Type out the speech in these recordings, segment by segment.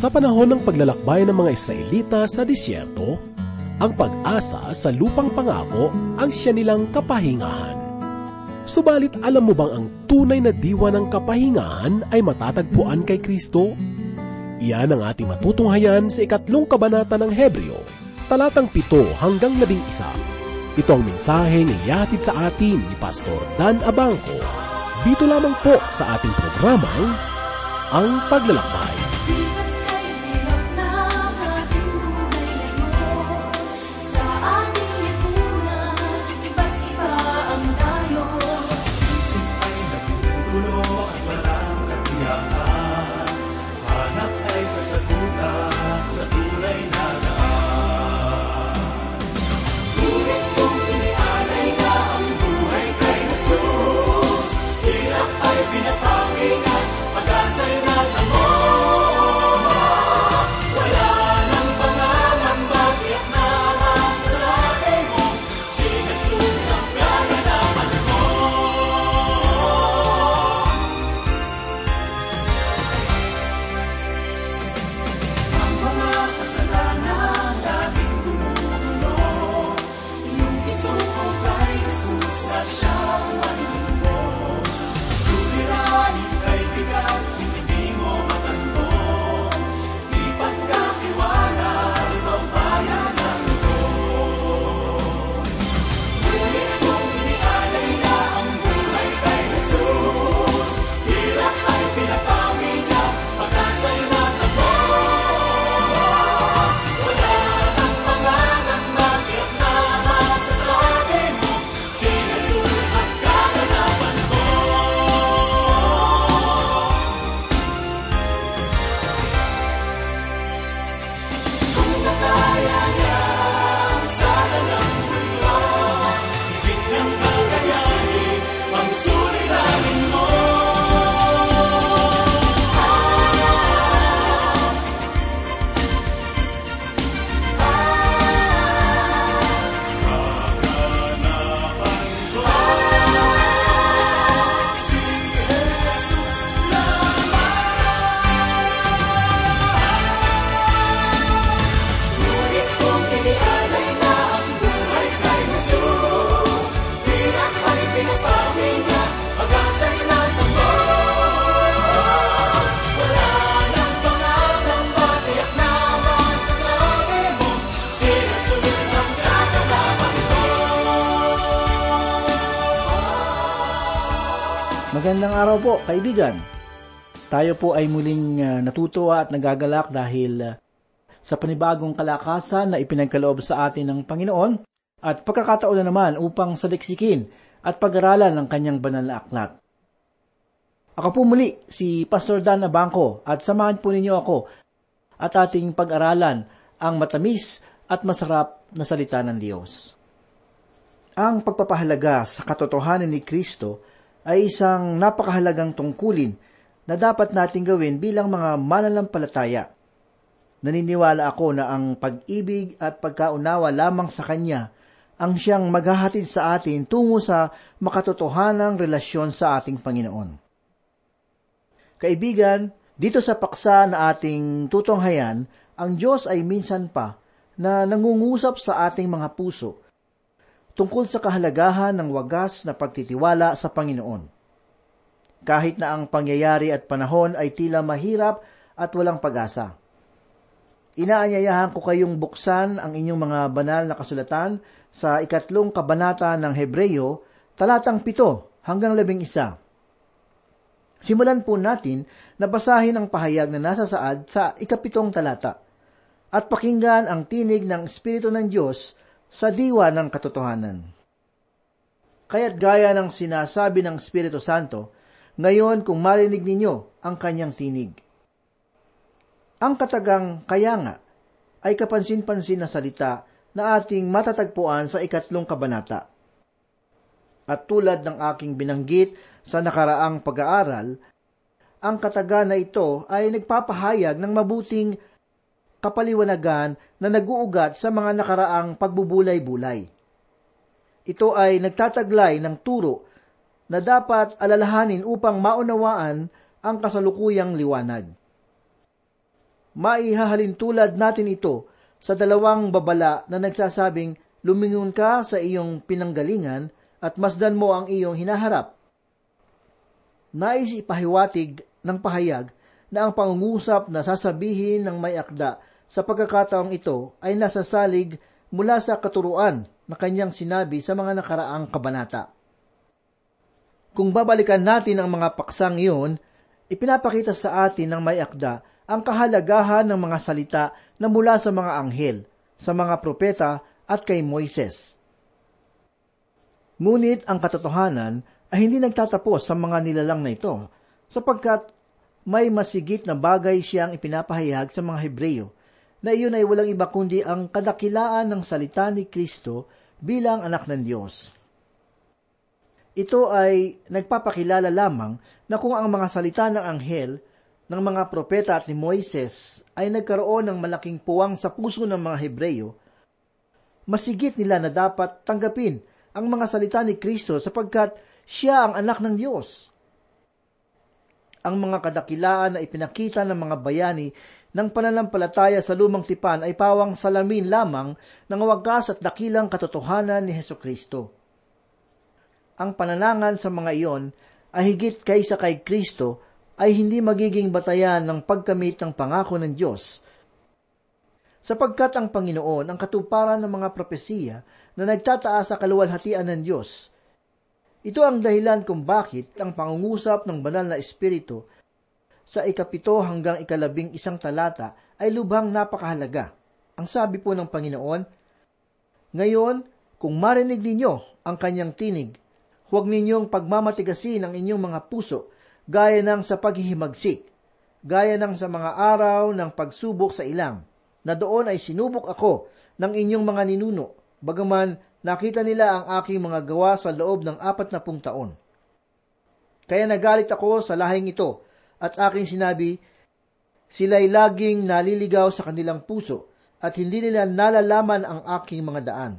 Sa panahon ng paglalakbay ng mga Israelita sa disyerto, ang pag-asa sa lupang pangako ang siya nilang kapahingahan. Subalit alam mo bang ang tunay na diwa ng kapahingahan ay matatagpuan kay Kristo? Iyan ang ating matutunghayan sa ikatlong kabanata ng Hebreo, talatang pito hanggang labing isa. Ito ang mensahe ni Yatid sa atin ni Pastor Dan Abangco. Dito lamang po sa ating programang Ang Paglalakbay. Magandang araw po, kaibigan. Tayo po ay muling uh, natutuwa at nagagalak dahil uh, sa panibagong kalakasan na ipinagkaloob sa atin ng Panginoon at pagkakataon na naman upang saliksikin at pag-aralan ng kanyang banal na aklat. Ako po muli, si Pastor Dan Abangco at samahan po ninyo ako at ating pag-aralan ang matamis at masarap na salita ng Diyos. Ang pagpapahalaga sa katotohanan ni Kristo ay isang napakahalagang tungkulin na dapat nating gawin bilang mga mananampalataya. Naniniwala ako na ang pag-ibig at pagkaunawa lamang sa Kanya ang siyang maghahatid sa atin tungo sa makatotohanang relasyon sa ating Panginoon. Kaibigan, dito sa paksa na ating tutunghayan, ang Diyos ay minsan pa na nangungusap sa ating mga puso tungkol sa kahalagahan ng wagas na pagtitiwala sa Panginoon. Kahit na ang pangyayari at panahon ay tila mahirap at walang pag-asa. Inaanyayahan ko kayong buksan ang inyong mga banal na kasulatan sa ikatlong kabanata ng Hebreyo, talatang pito hanggang labing isa. Simulan po natin na basahin ang pahayag na nasa saad sa ikapitong talata at pakinggan ang tinig ng Espiritu ng Diyos sa diwa ng katotohanan. Kaya't gaya ng sinasabi ng Espiritu Santo, ngayon kung marinig ninyo ang kanyang tinig. Ang katagang kaya nga ay kapansin-pansin na salita na ating matatagpuan sa ikatlong kabanata. At tulad ng aking binanggit sa nakaraang pag-aaral, ang kataga na ito ay nagpapahayag ng mabuting kapaliwanagan na naguugat sa mga nakaraang pagbubulay-bulay. Ito ay nagtataglay ng turo na dapat alalahanin upang maunawaan ang kasalukuyang liwanag. maihahalin tulad natin ito sa dalawang babala na nagsasabing lumingon ka sa iyong pinanggalingan at masdan mo ang iyong hinaharap. Nais ipahiwatig ng pahayag na ang pangungusap na sasabihin ng may akda sa pagkakataong ito ay nasasalig mula sa katuruan na kanyang sinabi sa mga nakaraang kabanata. Kung babalikan natin ang mga paksang iyon, ipinapakita sa atin ng may akda ang kahalagahan ng mga salita na mula sa mga anghel, sa mga propeta at kay Moises. Ngunit ang katotohanan ay hindi nagtatapos sa mga nilalang na ito, sapagkat may masigit na bagay siyang ipinapahayag sa mga Hebreyo, na iyon ay walang iba kundi ang kadakilaan ng salita ni Kristo bilang anak ng Diyos. Ito ay nagpapakilala lamang na kung ang mga salita ng anghel, ng mga propeta at ni Moises ay nagkaroon ng malaking puwang sa puso ng mga Hebreyo, masigit nila na dapat tanggapin ang mga salita ni Kristo sapagkat siya ang anak ng Diyos. Ang mga kadakilaan na ipinakita ng mga bayani ng pananampalataya sa lumang tipan ay pawang salamin lamang ng wagas at dakilang katotohanan ni Heso Kristo ang pananangan sa mga iyon ay higit kaysa kay Kristo ay hindi magiging batayan ng pagkamit ng pangako ng Diyos. Sapagkat ang Panginoon ang katuparan ng mga propesiya na nagtataas sa kaluwalhatian ng Diyos. Ito ang dahilan kung bakit ang pangungusap ng banal na Espiritu sa ikapito hanggang ikalabing isang talata ay lubhang napakahalaga. Ang sabi po ng Panginoon, Ngayon, kung marinig ninyo ang kanyang tinig, Huwag ninyong pagmamatigasin ang inyong mga puso, gaya ng sa paghihimagsik, gaya ng sa mga araw ng pagsubok sa ilang, na doon ay sinubok ako ng inyong mga ninuno, bagaman nakita nila ang aking mga gawa sa loob ng apat na pung taon. Kaya nagalit ako sa lahing ito, at aking sinabi, sila'y laging naliligaw sa kanilang puso, at hindi nila nalalaman ang aking mga daan.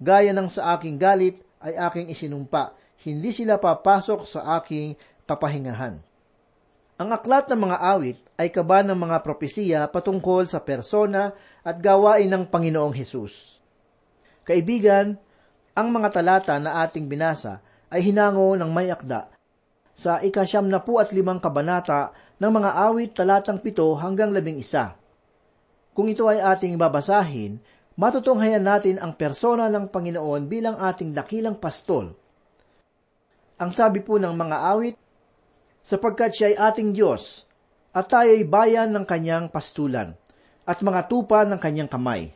Gaya ng sa aking galit, ay aking isinumpa, hindi sila papasok sa aking kapahingahan. Ang aklat ng mga awit ay kaba ng mga propesiya patungkol sa persona at gawain ng Panginoong Hesus. Kaibigan, ang mga talata na ating binasa ay hinango ng may akda sa ikasyam na po at limang kabanata ng mga awit talatang pito hanggang labing isa. Kung ito ay ating babasahin, matutunghayan natin ang persona ng Panginoon bilang ating dakilang pastol. Ang sabi po ng mga awit, sapagkat siya ay ating Diyos, at tayo ay bayan ng kanyang pastulan, at mga tupa ng kanyang kamay.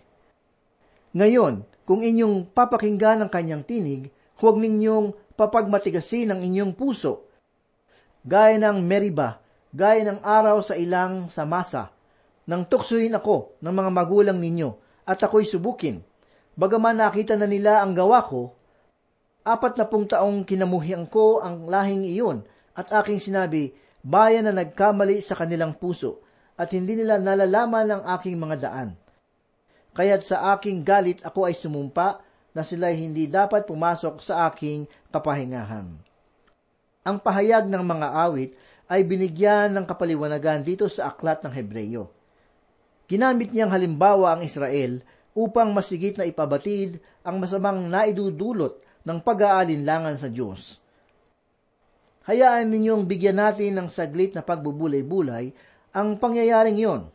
Ngayon, kung inyong papakinggan ang kanyang tinig, huwag ninyong papagmatigasin ang inyong puso. Gaya ng Meriba, gaya ng araw sa ilang sa masa, nang tuksuhin ako ng mga magulang ninyo, at ako'y subukin. Bagaman nakita na nila ang gawa ko, apat na pung taong kinamuhian ko ang lahing iyon at aking sinabi, bayan na nagkamali sa kanilang puso at hindi nila nalalaman ang aking mga daan. Kaya't sa aking galit ako ay sumumpa na sila hindi dapat pumasok sa aking kapahingahan. Ang pahayag ng mga awit ay binigyan ng kapaliwanagan dito sa aklat ng Hebreyo. Ginamit niyang halimbawa ang Israel upang masigit na ipabatid ang masamang naidudulot ng pag-aalinlangan sa Diyos. Hayaan ninyong bigyan natin ng saglit na pagbubulay-bulay ang pangyayaring iyon.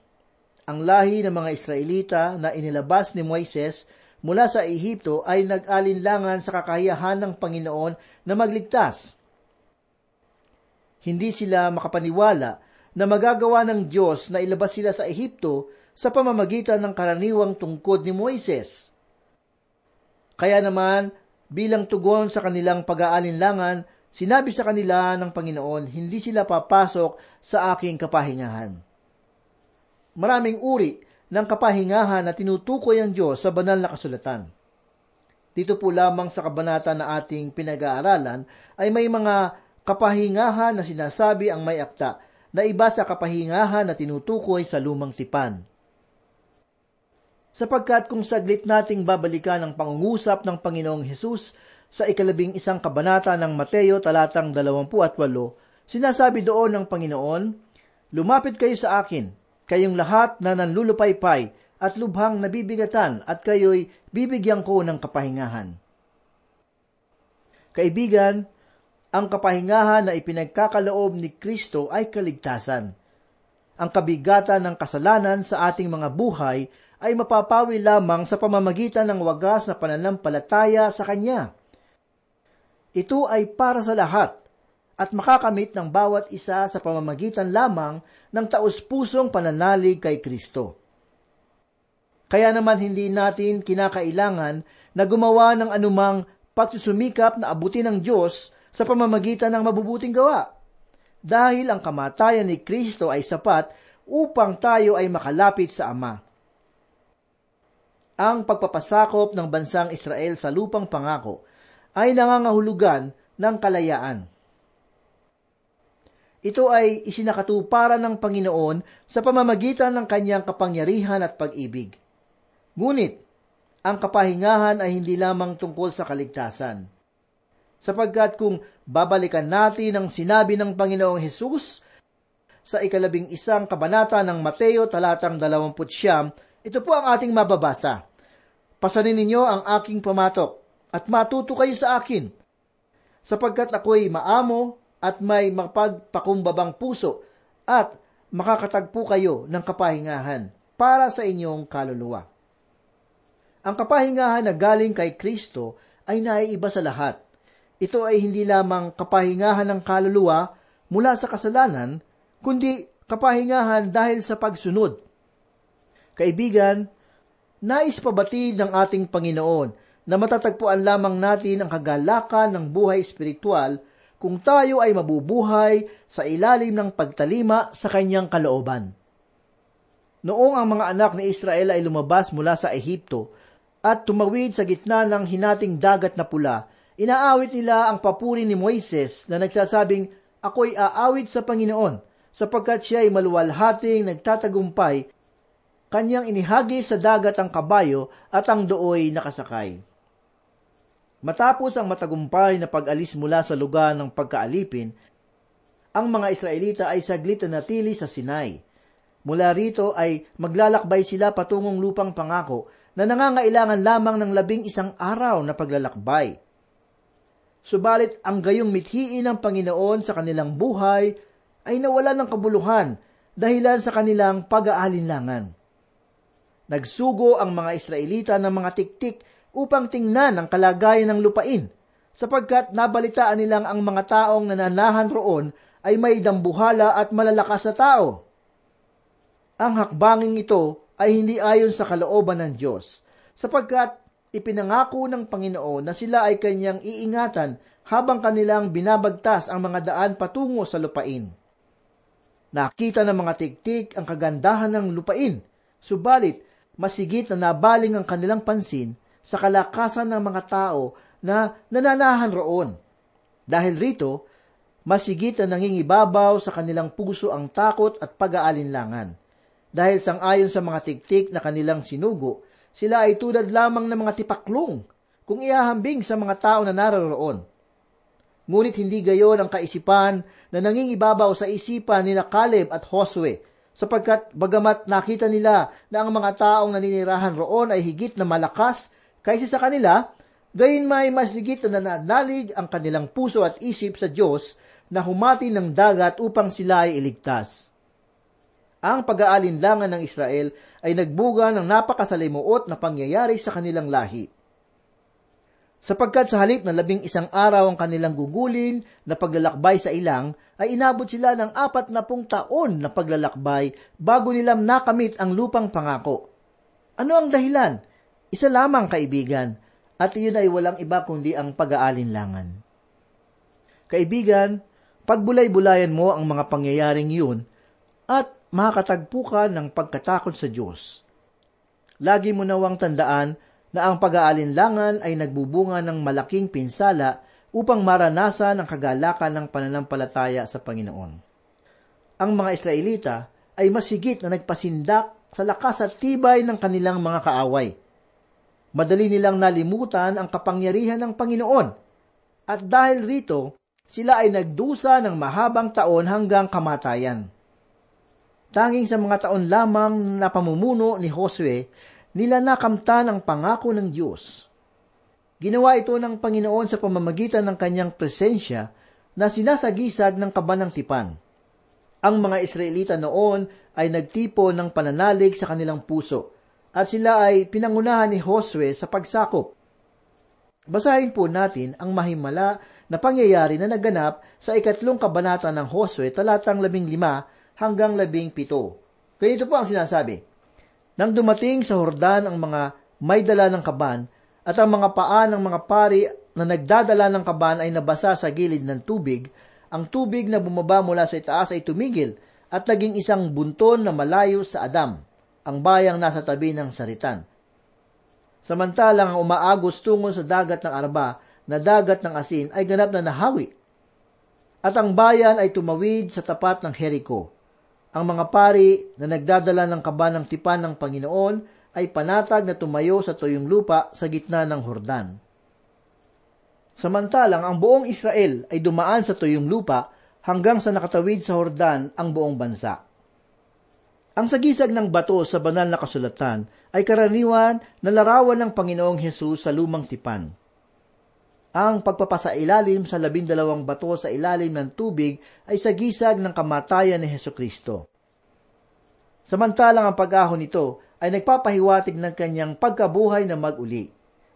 Ang lahi ng mga Israelita na inilabas ni Moises mula sa Ehipto ay nag-alinlangan sa kakayahan ng Panginoon na magligtas. Hindi sila makapaniwala na magagawa ng Diyos na ilabas sila sa Ehipto sa pamamagitan ng karaniwang tungkod ni Moises. Kaya naman, bilang tugon sa kanilang pag-aalinlangan, sinabi sa kanila ng Panginoon, hindi sila papasok sa aking kapahingahan. Maraming uri ng kapahingahan na tinutukoy ang Diyos sa banal na kasulatan. Dito po lamang sa kabanata na ating pinag-aaralan ay may mga kapahingahan na sinasabi ang may akta na iba sa kapahingahan na tinutukoy sa lumang tipan sapagkat kung saglit nating babalikan ang pangungusap ng Panginoong Hesus sa ikalabing isang kabanata ng Mateo talatang 28, sinasabi doon ng Panginoon, Lumapit kayo sa akin, kayong lahat na nanlulupaypay at lubhang nabibigatan at kayo'y bibigyan ko ng kapahingahan. Kaibigan, ang kapahingahan na ipinagkakaloob ni Kristo ay kaligtasan. Ang kabigatan ng kasalanan sa ating mga buhay ay mapapawi lamang sa pamamagitan ng wagas na pananampalataya sa Kanya. Ito ay para sa lahat at makakamit ng bawat isa sa pamamagitan lamang ng taus-pusong pananalig kay Kristo. Kaya naman hindi natin kinakailangan na gumawa ng anumang pagsusumikap na abutin ng Diyos sa pamamagitan ng mabubuting gawa. Dahil ang kamatayan ni Kristo ay sapat upang tayo ay makalapit sa Ama. Ang pagpapasakop ng bansang Israel sa lupang pangako ay nangangahulugan ng kalayaan. Ito ay isinakatuparan ng Panginoon sa pamamagitan ng kanyang kapangyarihan at pag-ibig. Ngunit, ang kapahingahan ay hindi lamang tungkol sa kaligtasan. Sapagkat kung babalikan natin ang sinabi ng Panginoong Hesus sa ikalabing isang kabanata ng Mateo talatang dalawamput siyam, ito po ang ating mababasa. Pasanin ninyo ang aking pamatok at matuto kayo sa akin, sapagkat ako'y maamo at may mapagpakumbabang puso at makakatagpo kayo ng kapahingahan para sa inyong kaluluwa. Ang kapahingahan na galing kay Kristo ay naiiba sa lahat. Ito ay hindi lamang kapahingahan ng kaluluwa mula sa kasalanan, kundi kapahingahan dahil sa pagsunod. Kaibigan, nais pabatid ng ating Panginoon na matatagpuan lamang natin ang kagalakan ng buhay espiritual kung tayo ay mabubuhay sa ilalim ng pagtalima sa kanyang kalooban. Noong ang mga anak ni Israel ay lumabas mula sa Ehipto at tumawid sa gitna ng hinating dagat na pula, inaawit nila ang papuri ni Moises na nagsasabing, Ako'y aawit sa Panginoon, sapagkat siya ay maluwalhating nagtatagumpay, kanyang inihagi sa dagat ang kabayo at ang dooy nakasakay. Matapos ang matagumpay na pag-alis mula sa lugar ng pagkaalipin, ang mga Israelita ay saglit na natili sa Sinai. Mula rito ay maglalakbay sila patungong lupang pangako na nangangailangan lamang ng labing isang araw na paglalakbay. Subalit ang gayong mithiin ng Panginoon sa kanilang buhay ay nawala ng kabuluhan dahilan sa kanilang pag-aalinlangan. Nagsugo ang mga Israelita ng mga tiktik upang tingnan ang kalagayan ng lupain, sapagkat nabalitaan nilang ang mga taong nananahan roon ay may dambuhala at malalakas na tao. Ang hakbanging ito ay hindi ayon sa kalooban ng Diyos, sapagkat ipinangako ng Panginoon na sila ay kanyang iingatan habang kanilang binabagtas ang mga daan patungo sa lupain. Nakita ng mga tiktik ang kagandahan ng lupain, subalit masigit na nabaling ang kanilang pansin sa kalakasan ng mga tao na nananahan roon. Dahil rito, masigit na nangingibabaw sa kanilang puso ang takot at pag-aalinlangan. Dahil sang-ayon sa mga tiktik na kanilang sinugo, sila ay tulad lamang ng mga tipaklong kung iahambing sa mga tao na naroroon. Ngunit hindi gayon ang kaisipan na nangingibabaw sa isipan ni Caleb at Josue, sapagkat bagamat nakita nila na ang mga taong naninirahan roon ay higit na malakas kaysa sa kanila, gayon may masigit na nananalig ang kanilang puso at isip sa Diyos na humati ng dagat upang sila ay iligtas. Ang pag-aalinlangan ng Israel ay nagbuga ng napakasalimuot na pangyayari sa kanilang lahi. Sapagkat sa halip na labing isang araw ang kanilang gugulin na paglalakbay sa ilang, ay inabot sila ng apat na pung taon na paglalakbay bago nilang nakamit ang lupang pangako. Ano ang dahilan? Isa lamang kaibigan, at iyon ay walang iba kundi ang pag-aalinlangan. Kaibigan, pagbulay-bulayan mo ang mga pangyayaring yun at makakatagpo ka ng pagkatakot sa Diyos. Lagi mo nawang tandaan na ang pag-aalinlangan ay nagbubunga ng malaking pinsala upang maranasan ang kagalakan ng pananampalataya sa Panginoon. Ang mga Israelita ay masigit na nagpasindak sa lakas at tibay ng kanilang mga kaaway madali nilang nalimutan ang kapangyarihan ng Panginoon. At dahil rito, sila ay nagdusa ng mahabang taon hanggang kamatayan. Tanging sa mga taon lamang na pamumuno ni Josue, nila nakamtan ang pangako ng Diyos. Ginawa ito ng Panginoon sa pamamagitan ng kanyang presensya na sinasagisag ng kaban ng tipan. Ang mga Israelita noon ay nagtipo ng pananalig sa kanilang puso at sila ay pinangunahan ni Josue sa pagsakop. Basahin po natin ang mahimala na pangyayari na naganap sa ikatlong kabanata ng Josue talatang labing lima hanggang labing pito. Ganito po ang sinasabi. Nang dumating sa Hordan ang mga may dala ng kaban at ang mga paa ng mga pari na nagdadala ng kaban ay nabasa sa gilid ng tubig, ang tubig na bumaba mula sa itaas ay tumigil at naging isang bunton na malayo sa Adam, ang bayang nasa tabi ng saritan. Samantalang ang umaagos tungo sa dagat ng Arba na dagat ng asin ay ganap na nahawi. At ang bayan ay tumawid sa tapat ng Jericho ang mga pari na nagdadala ng kaban ng tipan ng Panginoon ay panatag na tumayo sa tuyong lupa sa gitna ng Hordan. Samantalang ang buong Israel ay dumaan sa tuyong lupa hanggang sa nakatawid sa Hordan ang buong bansa. Ang sagisag ng bato sa banal na kasulatan ay karaniwan na larawan ng Panginoong Hesus sa lumang tipan ang pagpapasailalim sa labindalawang bato sa ilalim ng tubig ay sagisag ng kamatayan ni Heso Kristo. Samantalang ang pag-ahon nito ay nagpapahiwatig ng kanyang pagkabuhay na mag-uli.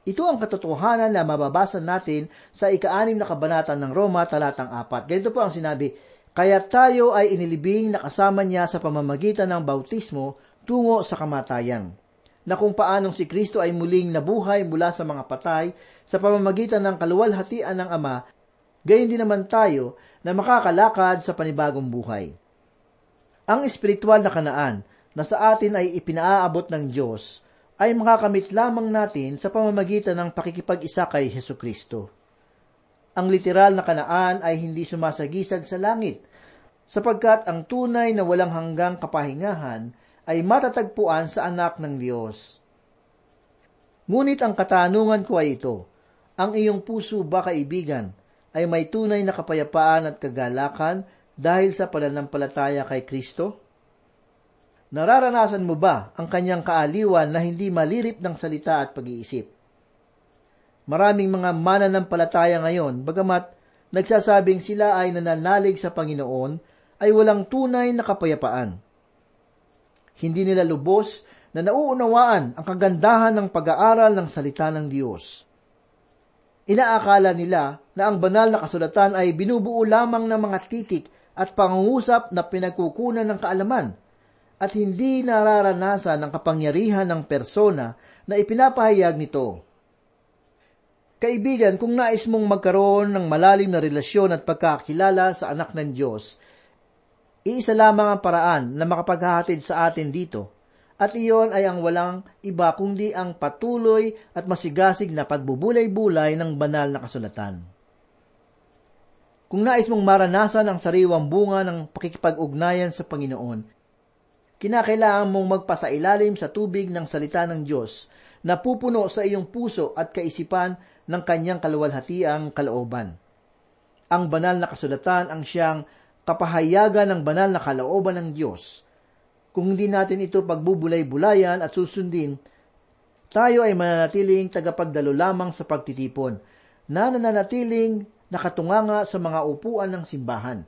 Ito ang katotohanan na mababasa natin sa ika-anim na kabanata ng Roma talatang apat. Ganito po ang sinabi, Kaya tayo ay inilibing na kasama niya sa pamamagitan ng bautismo tungo sa kamatayan na kung paanong si Kristo ay muling nabuhay mula sa mga patay sa pamamagitan ng kaluwalhatian ng Ama, gayon din naman tayo na makakalakad sa panibagong buhay. Ang espiritual na kanaan na sa atin ay ipinaaabot ng Diyos ay makakamit lamang natin sa pamamagitan ng pakikipag-isa kay Heso Kristo. Ang literal na kanaan ay hindi sumasagisag sa langit, sapagkat ang tunay na walang hanggang kapahingahan ay matatagpuan sa anak ng Diyos. Ngunit ang katanungan ko ay ito, ang iyong puso ba kaibigan ay may tunay na kapayapaan at kagalakan dahil sa pananampalataya kay Kristo? Nararanasan mo ba ang kanyang kaaliwan na hindi malirip ng salita at pag-iisip? Maraming mga mananampalataya ngayon, bagamat nagsasabing sila ay nananalig sa Panginoon, ay walang tunay na kapayapaan. Hindi nila lubos na nauunawaan ang kagandahan ng pag-aaral ng salita ng Diyos. Inaakala nila na ang banal na kasulatan ay binubuo lamang ng mga titik at pangungusap na pinagkukunan ng kaalaman at hindi nararanasan ang kapangyarihan ng persona na ipinapahayag nito. Kaibigan, kung nais mong magkaroon ng malalim na relasyon at pagkakilala sa anak ng Diyos, Iisa lamang ang paraan na makapaghahatid sa atin dito, at iyon ay ang walang iba kundi ang patuloy at masigasig na pagbubulay-bulay ng banal na kasulatan. Kung nais mong maranasan ang sariwang bunga ng pakikipag-ugnayan sa Panginoon, kinakailangan mong magpasailalim sa tubig ng salita ng Diyos na pupuno sa iyong puso at kaisipan ng kanyang kaluwalhatiang kalooban. Ang banal na kasulatan ang siyang kapahayagan ng banal na kalooban ng Diyos. Kung hindi natin ito pagbubulay-bulayan at susundin, tayo ay mananatiling tagapagdalo lamang sa pagtitipon, na nananatiling nakatunganga sa mga upuan ng simbahan.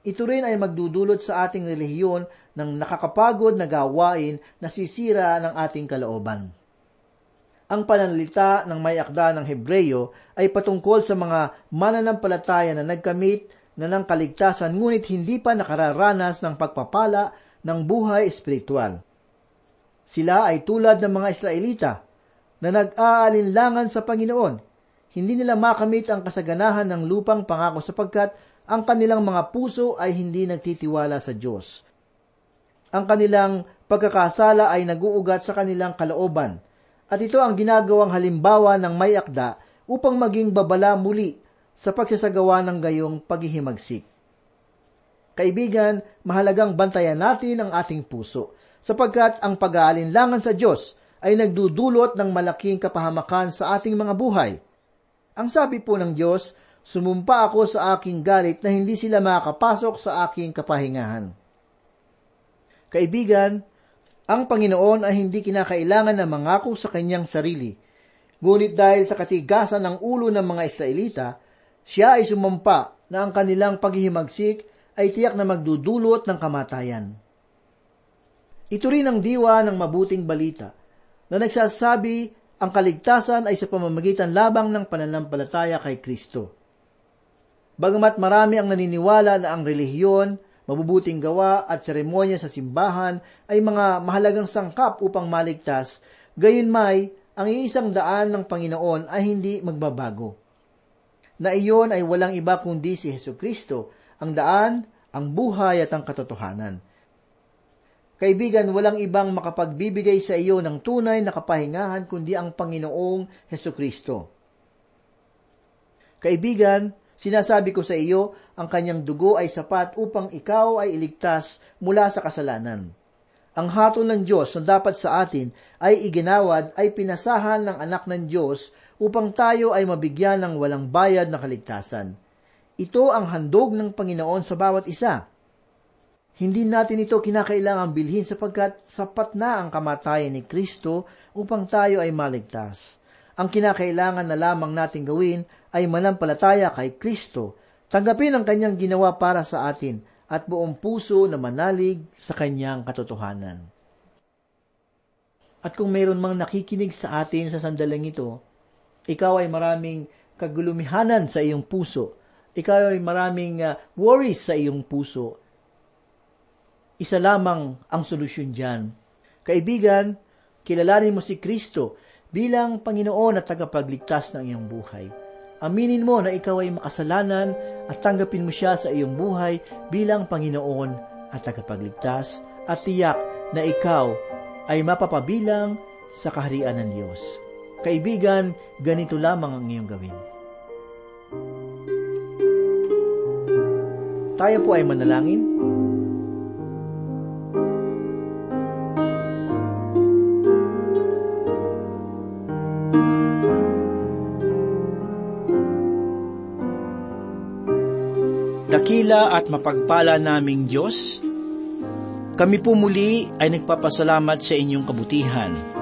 Ito rin ay magdudulot sa ating relihiyon ng nakakapagod na gawain na sisira ng ating kalooban. Ang pananalita ng may akda ng Hebreyo ay patungkol sa mga mananampalataya na nagkamit na ng kaligtasan ngunit hindi pa nakararanas ng pagpapala ng buhay espiritual. Sila ay tulad ng mga Israelita na nag-aalinlangan sa Panginoon. Hindi nila makamit ang kasaganahan ng lupang pangako sapagkat ang kanilang mga puso ay hindi nagtitiwala sa Diyos. Ang kanilang pagkakasala ay naguugat sa kanilang kalooban, at ito ang ginagawang halimbawa ng may akda upang maging babala muli sa pagsasagawa ng gayong paghihimagsik. Kaibigan, mahalagang bantayan natin ang ating puso, sapagkat ang pag-aalinlangan sa Diyos ay nagdudulot ng malaking kapahamakan sa ating mga buhay. Ang sabi po ng Diyos, sumumpa ako sa aking galit na hindi sila makakapasok sa aking kapahingahan. Kaibigan, ang Panginoon ay hindi kinakailangan na mangako sa kanyang sarili. Ngunit dahil sa katigasan ng ulo ng mga Israelita, siya ay sumampa na ang kanilang paghihimagsik ay tiyak na magdudulot ng kamatayan. Ito rin ang diwa ng mabuting balita na nagsasabi ang kaligtasan ay sa pamamagitan labang ng pananampalataya kay Kristo. Bagamat marami ang naniniwala na ang relihiyon, mabubuting gawa at seremonya sa simbahan ay mga mahalagang sangkap upang maligtas, gayon may ang iisang daan ng Panginoon ay hindi magbabago. Na iyon ay walang iba kundi si Heso Kristo, ang daan, ang buhay at ang katotohanan. Kaibigan, walang ibang makapagbibigay sa iyo ng tunay na kapahingahan kundi ang Panginoong Heso Kristo. Kaibigan, sinasabi ko sa iyo, ang kanyang dugo ay sapat upang ikaw ay iligtas mula sa kasalanan. Ang hatol ng Diyos na dapat sa atin ay iginawad ay pinasahan ng anak ng Diyos upang tayo ay mabigyan ng walang bayad na kaligtasan. Ito ang handog ng Panginoon sa bawat isa. Hindi natin ito kinakailangang bilhin sapagkat sapat na ang kamatayan ni Kristo upang tayo ay maligtas. Ang kinakailangan na lamang natin gawin ay manampalataya kay Kristo, tanggapin ang kanyang ginawa para sa atin at buong puso na manalig sa kanyang katotohanan. At kung mayroon mang nakikinig sa atin sa sandaling ito, ikaw ay maraming kagulumihanan sa iyong puso. Ikaw ay maraming uh, worries sa iyong puso isa lamang ang solusyon dyan. Kaibigan, kilalanin mo si Kristo bilang Panginoon at tagapagligtas ng iyong buhay. Aminin mo na ikaw ay makasalanan at tanggapin mo siya sa iyong buhay bilang Panginoon at tagapagligtas at tiyak na ikaw ay mapapabilang sa kaharian ng Diyos. Kaibigan, ganito lamang ang iyong gawin. Tayo po ay manalangin. Dakila at mapagpala naming Diyos, kami po muli ay nagpapasalamat sa inyong kabutihan.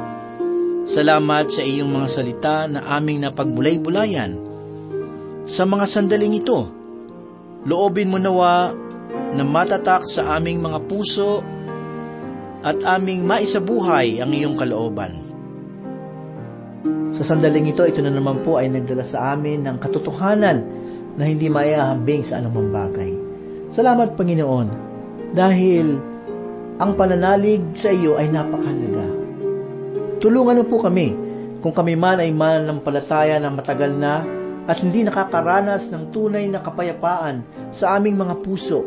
Salamat sa iyong mga salita na aming napagbulay-bulayan. Sa mga sandaling ito, loobin mo nawa na matatak sa aming mga puso at aming maisabuhay ang iyong kalooban. Sa sandaling ito, ito na naman po ay nagdala sa amin ng katotohanan na hindi maiahambing sa anumang bagay. Salamat, Panginoon, dahil ang pananalig sa iyo ay napakalaga. Tulungan mo po kami kung kami man ay mananampalataya na matagal na at hindi nakakaranas ng tunay na kapayapaan sa aming mga puso.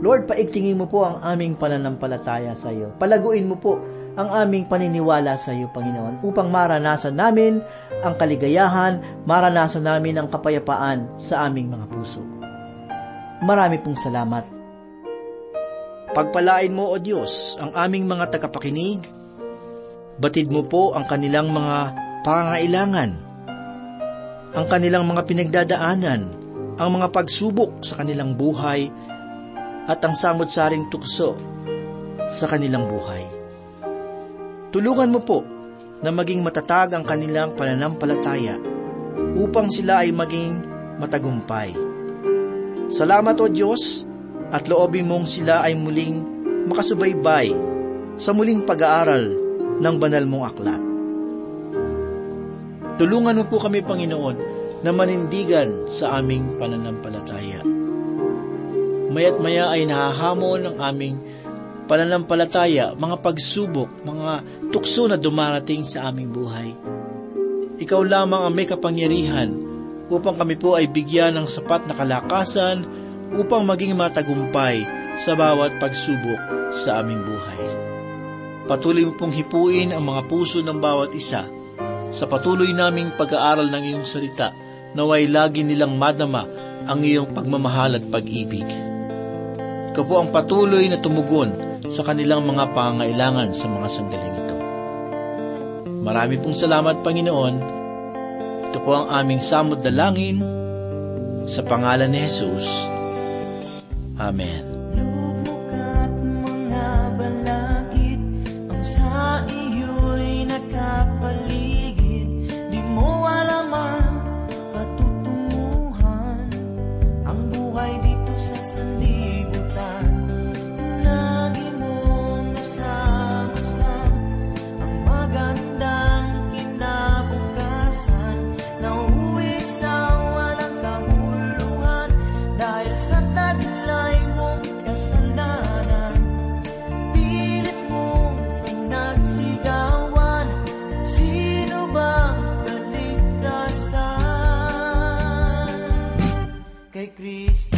Lord, paigtingin mo po ang aming pananampalataya sa iyo. Palaguin mo po ang aming paniniwala sa iyo, Panginoon, upang maranasan namin ang kaligayahan, maranasan namin ang kapayapaan sa aming mga puso. Marami pong salamat. Pagpalain mo, O Diyos, ang aming mga tagapakinig. Batid mo po ang kanilang mga pangailangan, ang kanilang mga pinagdadaanan, ang mga pagsubok sa kanilang buhay, at ang samot-saring tukso sa kanilang buhay. Tulungan mo po na maging matatag ang kanilang pananampalataya upang sila ay maging matagumpay. Salamat o Diyos at loobin mong sila ay muling makasubaybay sa muling pag-aaral ng banal mong aklat. Tulungan mo po kami, Panginoon, na manindigan sa aming pananampalataya. Mayat maya ay nahahamon ang aming pananampalataya, mga pagsubok, mga tukso na dumarating sa aming buhay. Ikaw lamang ang may kapangyarihan upang kami po ay bigyan ng sapat na kalakasan upang maging matagumpay sa bawat pagsubok sa aming buhay. Patuloy mo pong hipuin ang mga puso ng bawat isa sa patuloy naming pag-aaral ng iyong salita naway lagi nilang madama ang iyong pagmamahal at pag-ibig. Ikaw po ang patuloy na tumugon sa kanilang mga pangailangan sa mga sandaling ito. Marami pong salamat, Panginoon. Ito po ang aming samod dalangin sa pangalan ni Jesus. Amen. Please.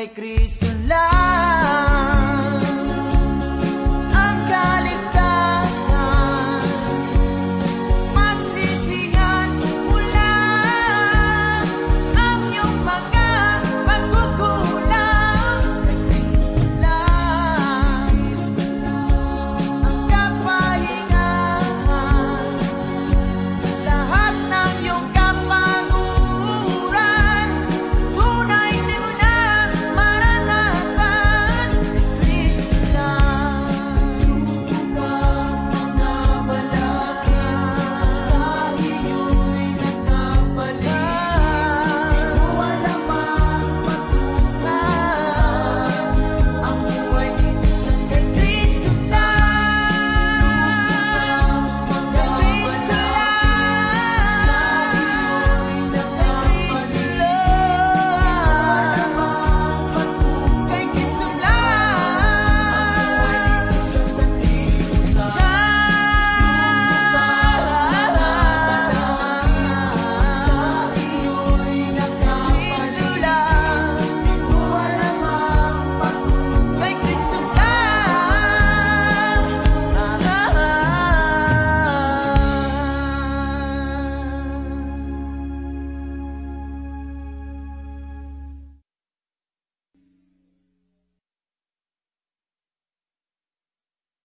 Kay Kristo lang